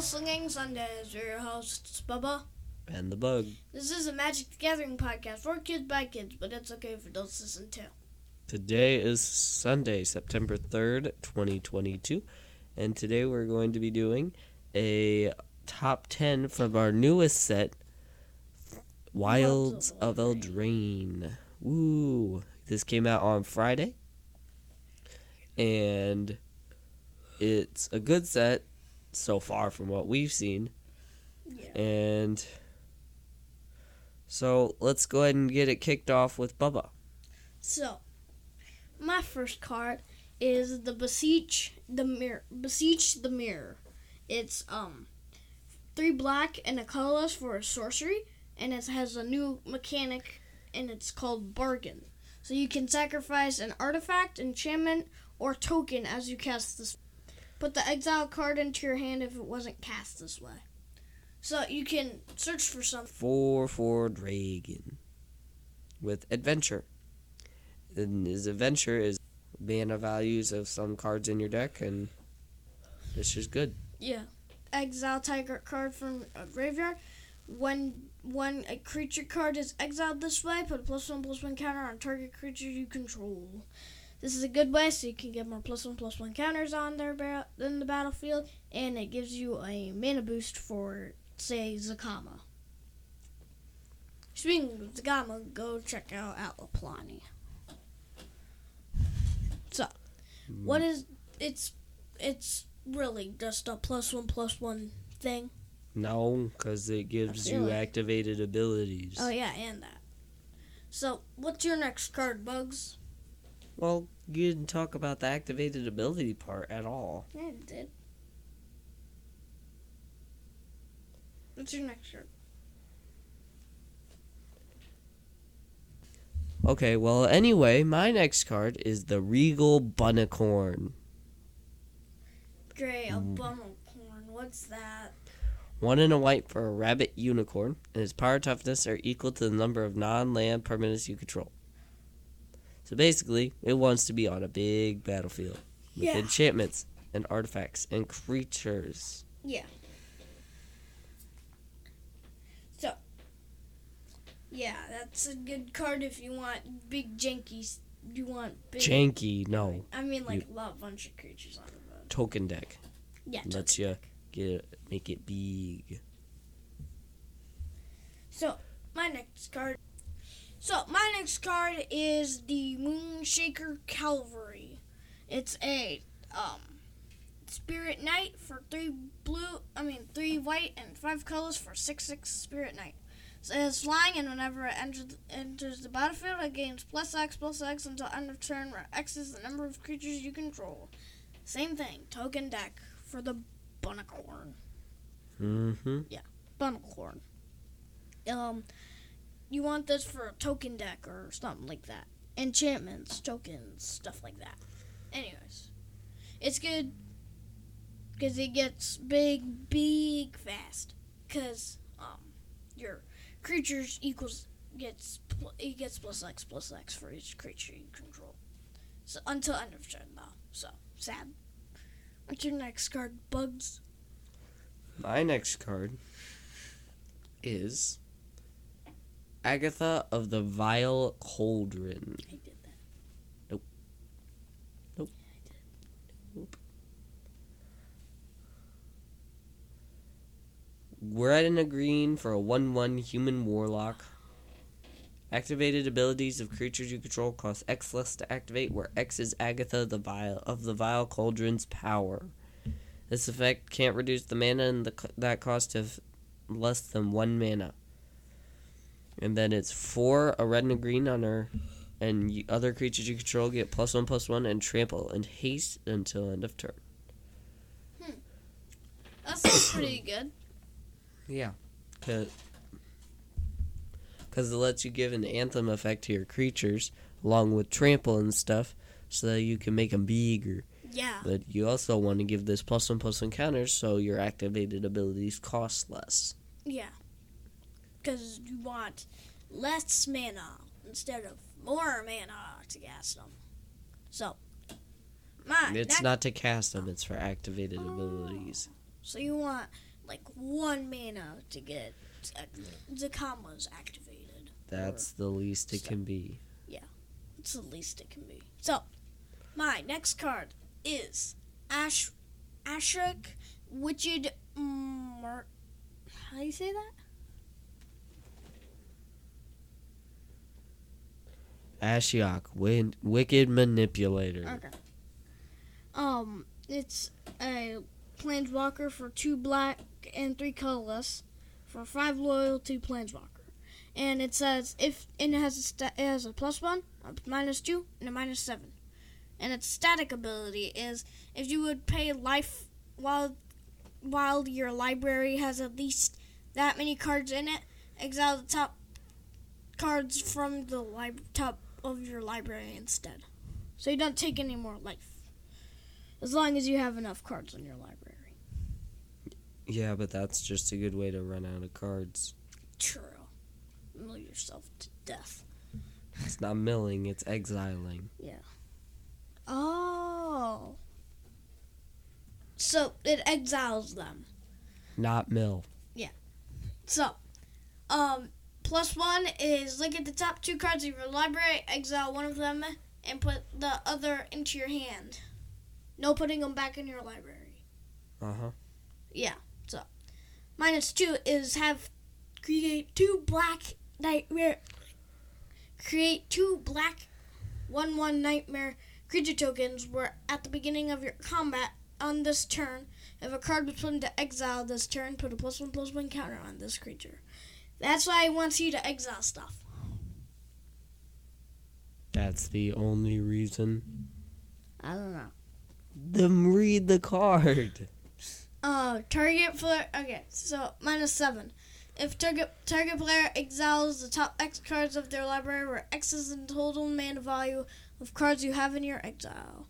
Spellslinging Sundays. We're your hosts, Bubba. And the bug. This is a Magic the Gathering podcast for kids by kids, but it's okay for adults to listen too. Today is Sunday, September 3rd, 2022. And today we're going to be doing a top 10 from our newest set, Wilds of Eldraine. Woo! This came out on Friday. And it's a good set so far from what we've seen. Yeah. And so let's go ahead and get it kicked off with Bubba. So, my first card is the Beseech the Mirror. Beseech the Mirror. It's um three black and a colorless for a sorcery, and it has a new mechanic, and it's called Bargain. So you can sacrifice an artifact, enchantment, or token as you cast this. Put the exile card into your hand if it wasn't cast this way. So you can search for something. Four for Dragon with adventure. And his adventure is mana values of some cards in your deck, and this is good. Yeah. Exile Tiger card from a graveyard. When when a creature card is exiled this way, put a plus one plus one counter on target creature you control. This is a good way so you can get more plus one plus one counters on their bar- in the battlefield, and it gives you a mana boost for say Zacama. Speaking of Zacama, go check out Atlaplani. So, hmm. what is it's it's really just a plus one plus one thing. No, because it gives you like- activated abilities. Oh yeah, and that. So, what's your next card, Bugs? Well, you didn't talk about the activated ability part at all. Yeah, it did. What's your next card? Okay, well, anyway, my next card is the Regal Bunnicorn. Gray, a Mm. bummelcorn. What's that? One in a white for a rabbit unicorn, and its power toughness are equal to the number of non land permanents you control. So basically, it wants to be on a big battlefield with Yeah. enchantments and artifacts and creatures. Yeah. So. Yeah, that's a good card if you want big jankies. You want big. Janky, no. I mean, like a lot bunch of creatures on the board. Token deck. Yeah. Lets you get make it big. So my next card. So my next card is the Moonshaker Calvary. It's a um Spirit Knight for three blue. I mean three white and five colors for six six Spirit Knight. So it's flying, and whenever it enters, enters the battlefield, it gains plus X plus X until end of turn, where X is the number of creatures you control. Same thing, token deck for the Bunnicorn. Mm-hmm. Yeah, Bunnicorn. Um, you want this for a token deck or something like that. Enchantments, tokens, stuff like that. Anyways, it's good because it gets big, big fast. Cause um, your creatures equals gets it gets plus X plus X for each creature you control. So until end of turn though. So sad. What's your next card, Bugs? My next card is Agatha of the Vile Cauldron. I did that. Nope. Nope. Yeah, I did. Nope. Red and a green for a 1 1 human warlock. Activated abilities of creatures you control cost X less to activate, where X is Agatha the Vile of the Vile Cauldron's power. This effect can't reduce the mana and the, that cost of less than one mana. And then it's four, a red and a green on her, and y- other creatures you control get plus one, plus one, and trample and haste until end of turn. Hmm. That sounds pretty good. Yeah, because it lets you give an anthem effect to your creatures along with trample and stuff, so that you can make them bigger. Yeah. But you also want to give this plus one plus one counters, so your activated abilities cost less. Yeah. Because you want less mana instead of more mana to cast them. So, my It's not to cast them; it's for oh. activated abilities. So you want like one mana to get uh, the commas activated. That's the least it can be. Yeah, it's the least it can be. So, my next card is Ash Ashok Witched Mar- How do you say that? Ashiok, wicked manipulator. Okay. Um, it's a planeswalker for two black and three colorless for five loyalty planeswalker. And it says if and it has a sta- it has a plus one, a minus two, and a minus seven. And its static ability is if you would pay life while while your library has at least that many cards in it, exile the top cards from the lib- top of your library instead. So you don't take any more life. As long as you have enough cards in your library. Yeah, but that's just a good way to run out of cards. True. Mill yourself to death. It's not milling, it's exiling. Yeah. Oh. So it exiles them. Not mill. Yeah. So, um, plus one is look at the top two cards of your library, exile one of them, and put the other into your hand. No putting them back in your library. Uh huh. Yeah. So, minus two is have create two black nightmare. Create two black one one nightmare creature tokens. Where at the beginning of your combat on this turn, if a card was put into exile this turn, put a plus one plus one counter on this creature. That's why he wants you to exile stuff. That's the only reason. I don't know. Then read the card. Uh, target player. Okay, so minus seven. If target target player exiles the top X cards of their library, where X is the total mana value of cards you have in your exile.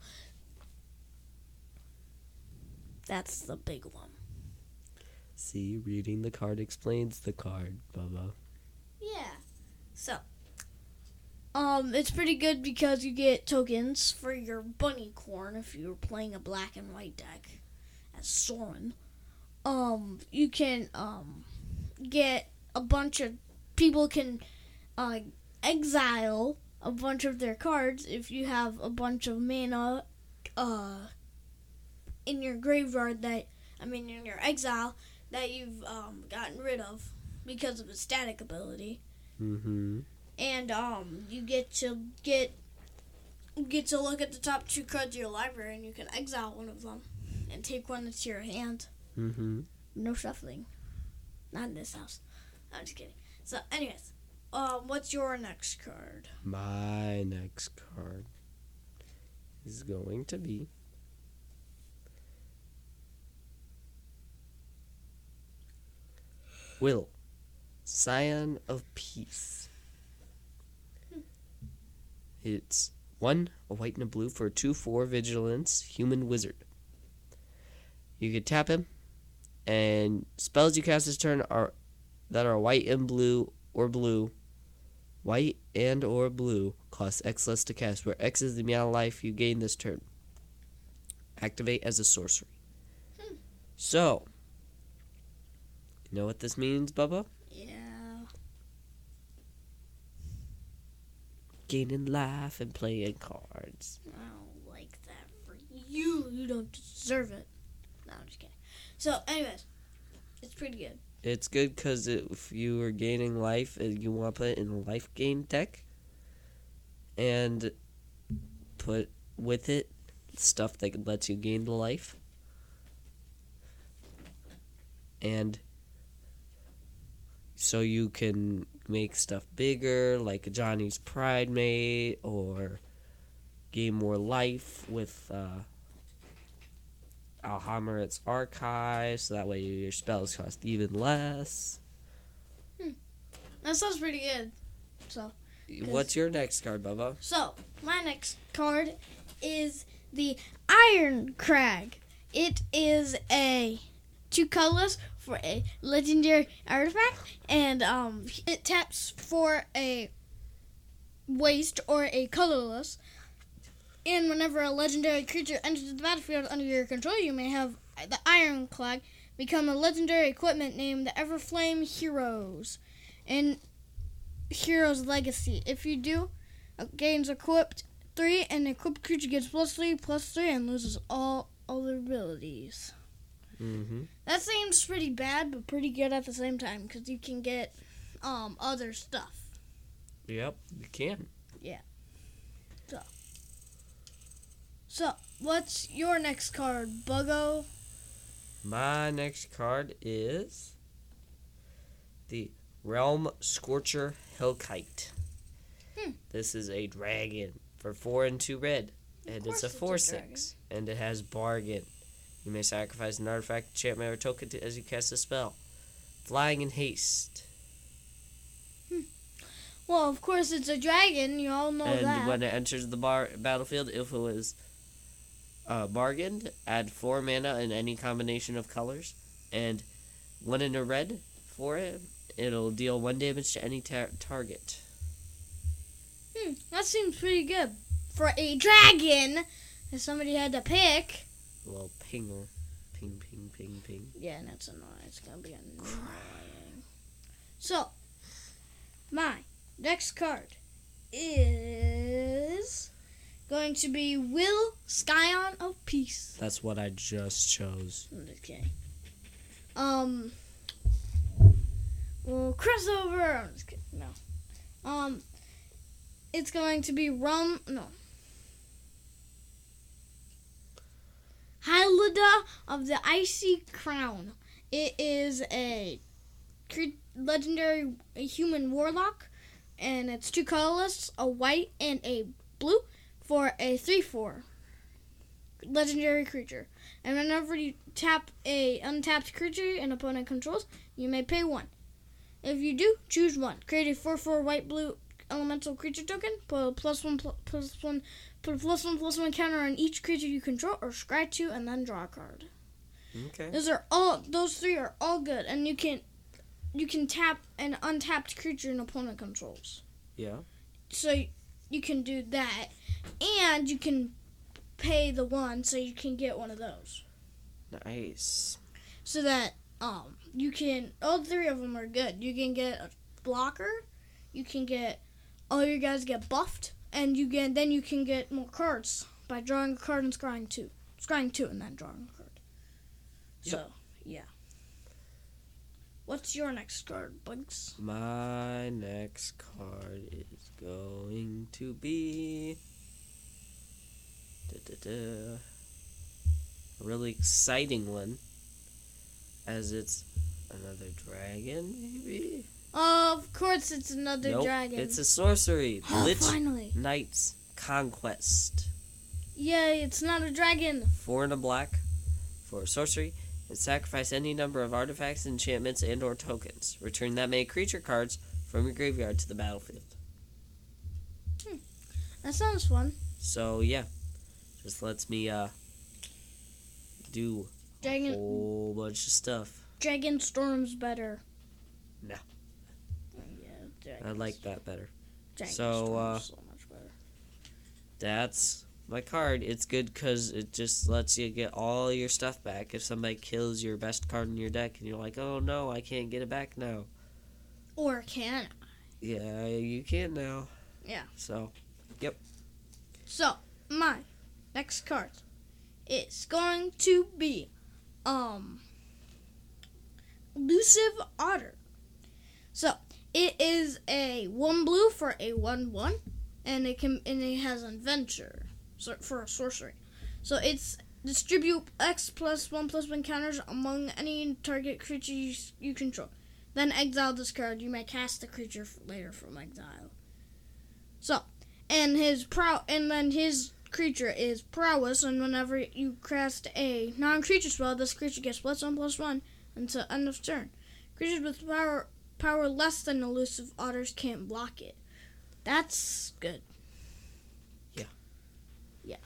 That's the big one. See, reading the card explains the card, Bubba. Yeah. So, um, it's pretty good because you get tokens for your Bunnicorn if you're playing a black and white deck as Soren. Um, you can um get a bunch of people can uh exile a bunch of their cards if you have a bunch of mana uh in your graveyard that I mean in your exile that you've um gotten rid of because of its static ability Mm-hmm. and um, you get to get get to look at the top two cards of your library, and you can exile one of them and take one into your hand. Mm-hmm. No shuffling, not in this house. I'm just kidding. So, anyways, um, what's your next card? My next card is going to be Will, Scion of Peace. It's one, a white and a blue for a 2 4 vigilance human wizard. You can tap him, and spells you cast this turn are that are white and blue or blue White and or blue costs X less to cast, where X is the amount of life you gain this turn. Activate as a sorcery. Hmm. So, you know what this means, Bubba? Yeah. Gaining life and playing cards. I don't like that for you. You don't deserve it. No, I'm just kidding. So, anyways, it's pretty good. It's good because if you are gaining life, you want to put it in a life gain deck, and put with it stuff that lets you gain the life, and so you can make stuff bigger, like Ajani's Pridemate, or gain more life with. Uh, Alhammarret's archive, so that way your spells cost even less. That sounds pretty good. So, What's your next card, Bubba? So, my next card is the Irencrag. It is a two colors for a legendary artifact, and um, it taps for a waste or a colorless. And whenever a legendary creature enters the battlefield under your control, you may have the Irencrag become a legendary equipment named the Everflame Heroes and Heroes Legacy. If you do, it gains equipped three, and the equipped creature gets plus three, plus three, and loses all other abilities. Mm-hmm. That seems pretty bad, but pretty good at the same time because you can get um other stuff. Yep, you can. Yeah. So, So, what's your next card, Buggo? My next card is the Realm Scorcher Hellkite. Hmm. This is a dragon for four and two red, and it's a it's a four six, and it has bargain. You may sacrifice an artifact, enchantment, or token to, as you cast a spell. Flying in haste, Well, of course it's a dragon. You all know and that. when it enters the bar battlefield, if it was uh, bargained, add four mana in any combination of colors, and one in a red for it. It'll deal one damage to any tar- target. Hmm, that seems pretty good for a dragon. If somebody had to pick. Well, pinger, ping, ping, ping, ping. Yeah, that's annoying. It's gonna be annoying. So, my next card is going to be Will Scion of Peace. That's what I just chose. Okay. Um. Well, crossover. I'm just kidding. No. Um. It's going to be Rum. No. Hylida of the Icy Crown. It is a legendary human warlock, and it's two colorless, a white and a blue, for a three-four legendary creature. And whenever you tap a untapped creature an opponent controls, you may pay one. If you do, choose one. Create a 4 4 white blue elemental creature token. Put a plus one pl- plus one put a plus one plus one counter on each creature you control, or scratch two and then draw a card. Okay. Those are all those three are all good, and you can you can tap an untapped creature an opponent controls. Yeah. So you can do that, and you can pay the one so you can get one of those. Nice. so that um you can all three of them are good. You can get a blocker, you can get all your guys get buffed, and you get then you can get more cards by drawing a card and scrying two, scrying two, and then drawing a card. So yeah. What's your next card, Bugs? My next card is going to be da-da-da, a really exciting one, as it's another dragon, maybe. Of course, it's another nope, dragon. it's a sorcery. oh, Lich finally! Knight's Conquest. Yay! It's not a dragon. Four and a black for sorcery, and sacrifice any number of artifacts, enchantments, and/or tokens. Return that many creature cards from your graveyard to the battlefield. That sounds fun. So yeah, just lets me uh do a Dragon. whole bunch of stuff. Dragon Storm's better. No. I like that better. So, uh, so much better. That's my card. It's good because it just lets you get all your stuff back. If somebody kills your best card in your deck and you're like, oh no, I can't get it back now. Or can I? Yeah, you can now. Yeah. So yep. so my next card is going to be um elusive otter. So it is a one blue for a one one, and it can and it has adventure for a sorcery. So it's distribute X plus one plus one counters among any target creature you, you control. Then exile this card. You may cast the creature later from exile. So, and his prow, and then his creature is prowess. And whenever you cast a non-creature spell, this creature gets plus one plus one until end of turn. Creatures with power power less than elusive otters can't block it. That's good. Yeah. Yeah.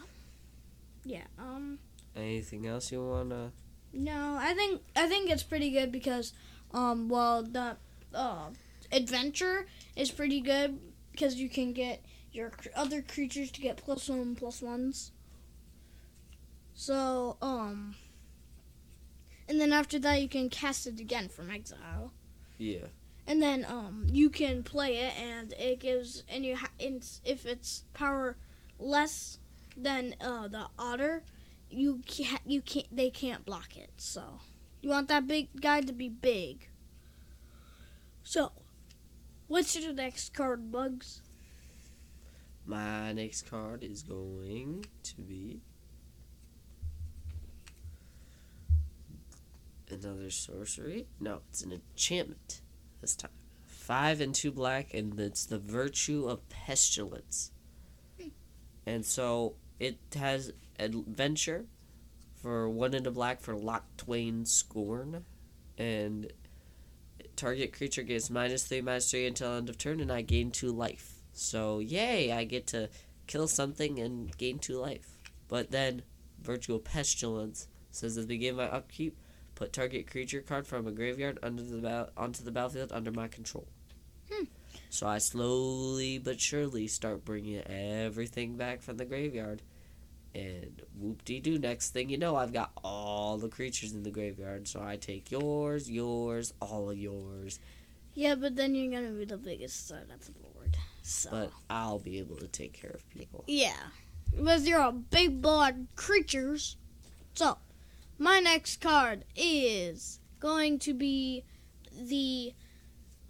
Yeah. Um. anything else you wanna? No, I think I think it's pretty good because, um, well, the uh, adventure is pretty good because you can get your other creatures to get plus one plus ones. So, um, and then after that you can cast it again from exile. Yeah. And then um you can play it and it gives and you ha- it's, if it's power less than uh the otter you can't you can't they can't block it so. You want that big guy to be big. So what's your next card bugs? My next card is going to be another sorcery. No, it's an enchantment this time. Five and two black, and it's the virtue of pestilence. And so it has adventure for one and a black for Lock Twain Scorn, and target creature gets minus three, minus three until end of turn, and I gain two life. So yay, I get to kill something and gain two life. But then Virtual Pestilence says at the beginning of my upkeep, put target creature card from a graveyard under the ba- onto the battlefield under my control. Hmm. So I slowly but surely start bringing everything back from the graveyard. And whoop de doo, next thing you know, I've got all the creatures in the graveyard. So I take yours, yours, all of yours. yeah but then you're gonna be the biggest side of the board so But I'll be able to take care of people. Yeah, because you're a big blood creatures. So, my next card is going to be the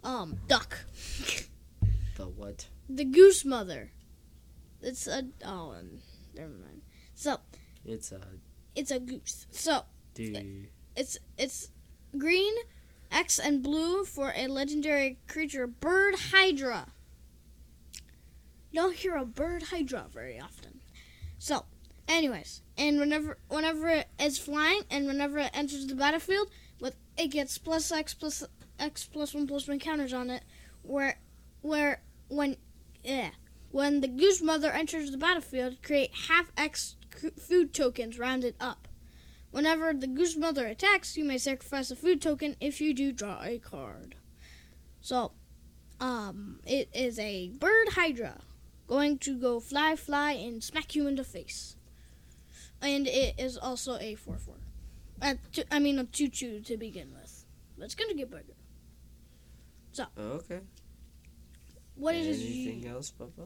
um duck, The what? the goose mother. It's a oh, um, never mind. So It's a it's a goose. So dude. it's it's green, X and blue for a legendary creature, bird hydra. You don't hear a bird hydra very often. So, anyways, and whenever whenever it is flying and whenever it enters the battlefield, with it gets plus X plus X plus one plus one counters on it, where where when yeah when the goose mother enters the battlefield, create half x food tokens rounded up. Whenever the goose mother attacks, you may sacrifice a food token. If you do, draw a card. So, um, it is a bird hydra going to go fly, fly, and smack you in the face. And it is also a 4 4. Uh, two, I mean, a 2 2 to begin with. But it's going to get bigger. So. Okay. What is Anything you, else, it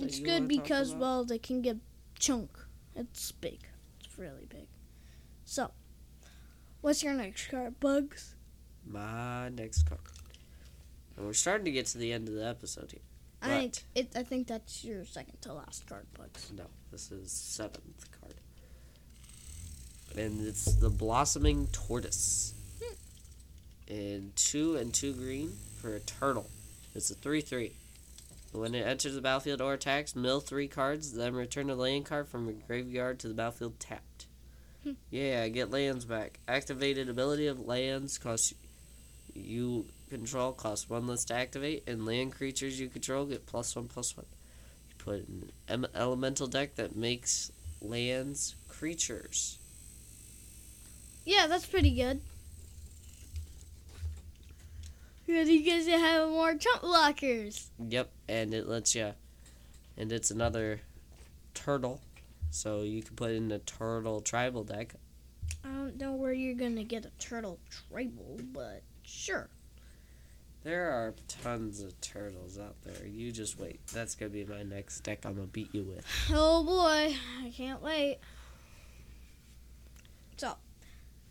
It's good because, well, they can get chunk. It's big. It's really big. So, what's your next card, Bugs? my next card. And we're starting to get to the end of the episode here. I think But- it. I think that's your second to last card, Bugs. No, this is seventh card. And it's the Blossoming Tortoise. Hmm. And two and two green for a turtle. It's a 3 3. When it enters the battlefield or attacks, mill three cards, then return a land card from your graveyard to the battlefield tapped. Hmm. Yeah, get lands back. Activated ability of lands cost you control cost one less to activate, and land creatures you control get plus one plus one. You put an em- elemental deck that makes lands creatures. Yeah, that's pretty good. Because you guys have more chump blockers. Yep, and it lets you, and it's another turtle, so you can put in a turtle tribal deck. I don't know where you're gonna get a turtle tribal, but sure. There are tons of turtles out there. You just wait. That's gonna be my next deck. I'm gonna beat you with. Oh boy, I can't wait.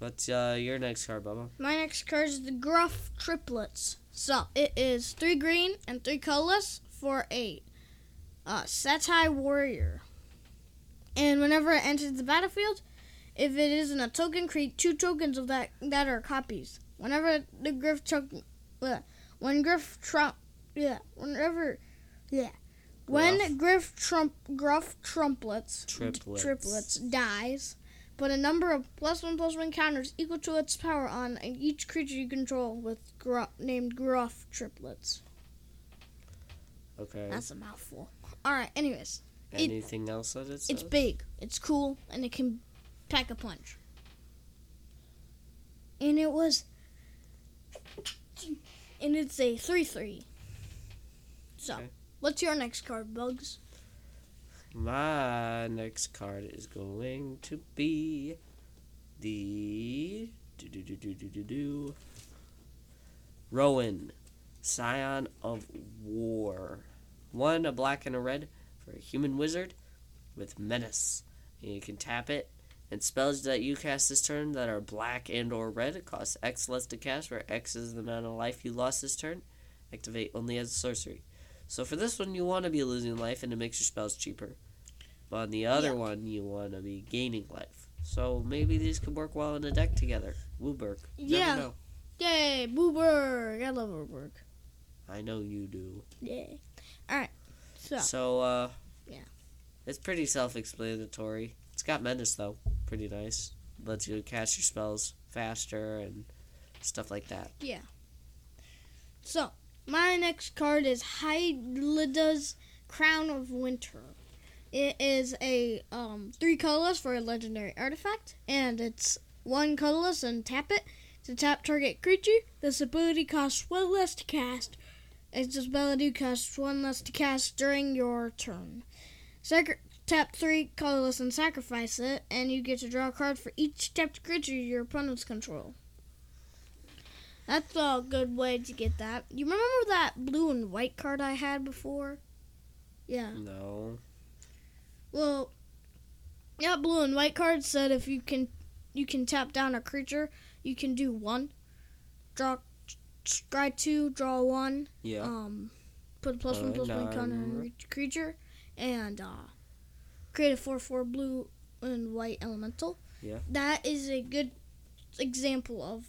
What's uh, your next card, Bubba? My next card is the Gruff Triplets. So it is three green and three colorless for a uh, Satai Warrior. And whenever it enters the battlefield, if it isn't a token, create two tokens of that that are copies. Whenever the Griff Trump, when Griff Trump, yeah, whenever, yeah, when Gruff. Griff Trump Gruff Trumplets Triplets. triplets dies, put a number of plus one plus one counters equal to its power on each creature you control with gruff, named Gruff triplets. Okay. That's a mouthful. All right. Anyways, it- Anything else that it says? it's big, it's cool, and it can pack a punch. And it was, and it's a three three. So, Okay. what's your next card, Bugs? My next card is going to be the do do do do do do do Rowan, Scion of War. One a black and a red for a human wizard with menace. And you can tap it. And spells that you cast this turn that are black and or red cost X less to cast, where X is the amount of life you lost this turn. Activate only as a sorcery. So for this one, you want to be losing life, and it makes your spells cheaper. But on the other one, you want to be gaining life. So maybe these could work well in a deck together. Wooberg. Never Yeah. know. Yay, Booberg. I love Booberg. I know you do. Yay. Alright. So, So, uh, Yeah. It's pretty self explanatory. It's got Menace, though. Pretty nice. Lets you cast your spells faster and stuff like that. Yeah. So my next card is Hylida's Crown of Winter. It is a um, three colorless for a legendary artifact, and it's one colorless and tap it to tap target creature. This ability costs one less to cast. Its ability costs one less to cast during your turn. Sacri- tap three colorless and sacrifice it, and you get to draw a card for each tapped creature your opponents control. That's a good way to get that. You remember that blue and white card I had before? Yeah. No. Well, that blue and white card said if you can, you can tap down a creature. You can do one, draw, scry two, draw one. Yeah. Um, put a plus Uh, one plus one counter on each creature, and uh, create a four four blue and white elemental. Yeah. That is a good example of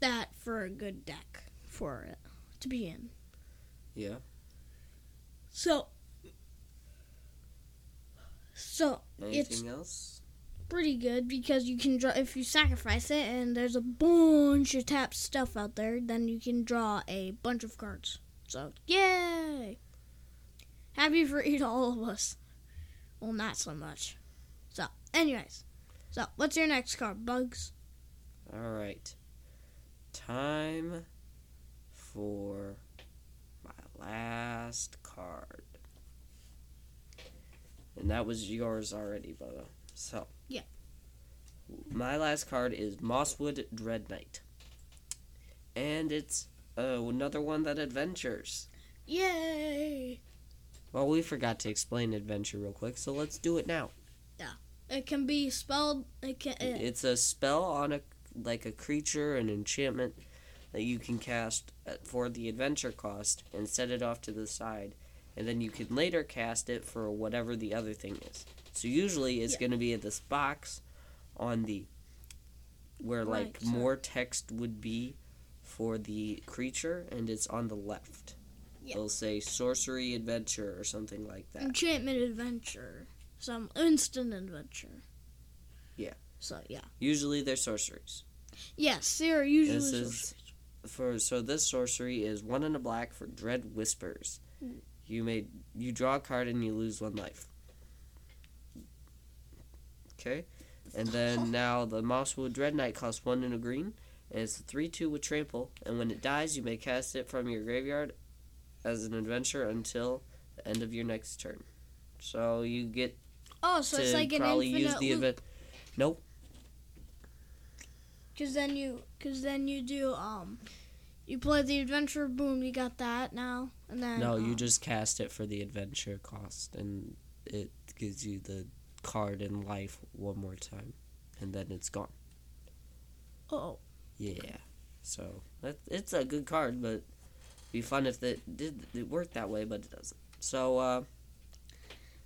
that for a good deck for it to be in. yeah. So, so Anything else? pretty good because you can draw if you sacrifice it and there's a bunch of tap stuff out there then you can draw a bunch of cards so yay happy for eat all of us well not so much so anyways so what's your next card bugs All right. Time for my last card. And that was yours already, Bubba. So. Yeah. My last card is Mosswood Dread Knight. And it's uh, another one that adventures. yay Well, we forgot to explain adventure real quick, so let's do it now. Yeah. It can be spelled it can it, It's a spell on a like a creature, an enchantment that you can cast for the adventure cost and set it off to the side, and then you can later cast it for whatever the other thing is. So usually it's Yeah. going to be in this box on the where like so- more text would be for the creature, and it's on the left. Yeah. It'll say sorcery adventure or something like that. enchantment adventure some instant adventure Yeah. so yeah Usually they're sorceries. yes they're usually This is- for so this sorcery is one in a black for dread whispers. Mm. You may you draw a card and you lose one life. Okay, and then now the Mosswood Dread Knight costs one in a green, and it's a three-two with trample. And when it dies, you may cast it from your graveyard as an adventure until the end of your next turn. So you get Oh, so to it's like an probably use the event. Nope. Cause then you, cause then you do um, you play the adventure. Boom, you got that now, and then No, you um, just cast it for the adventure cost, and it gives you the card in life one more time, and then it's gone. Oh, Yeah, so that it's a good card, but be fun if it did it worked that way, but it doesn't. So uh,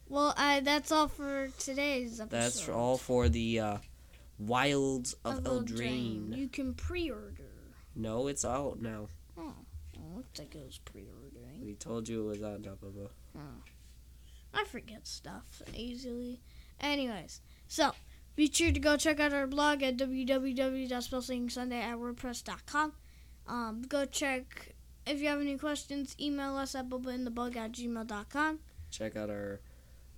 well, I that's all for today's episode. that's for all for the uh, Wilds of, Eldraine. Eldraine. You can pre-order. No, it's out now. Oh, oh looks like it was pre-ordering. We told you it was on top of a. I forget stuff easily. Anyways, so be sure to go check out our blog at www.spellslingsunday at wordpress.com. Um, go check if you have any questions. Email us at bubbainthebug at gmail.com. Check out our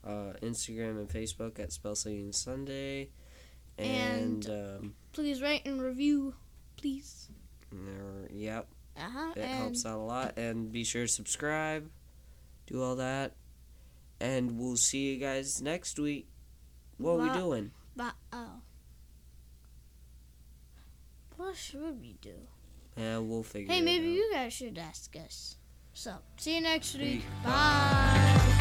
uh, Instagram and Facebook at Spellslinging Sunday, And- and, um, Please rate and review, please. there- yep, Uh huh. it helps out a lot. And be sure to subscribe, do all that, and we'll see you guys next week. What are we doing? But oh, What should we do? Yeah, we'll figure Hey, maybe out. you guys should ask us. So, see you next week. Week. Bye.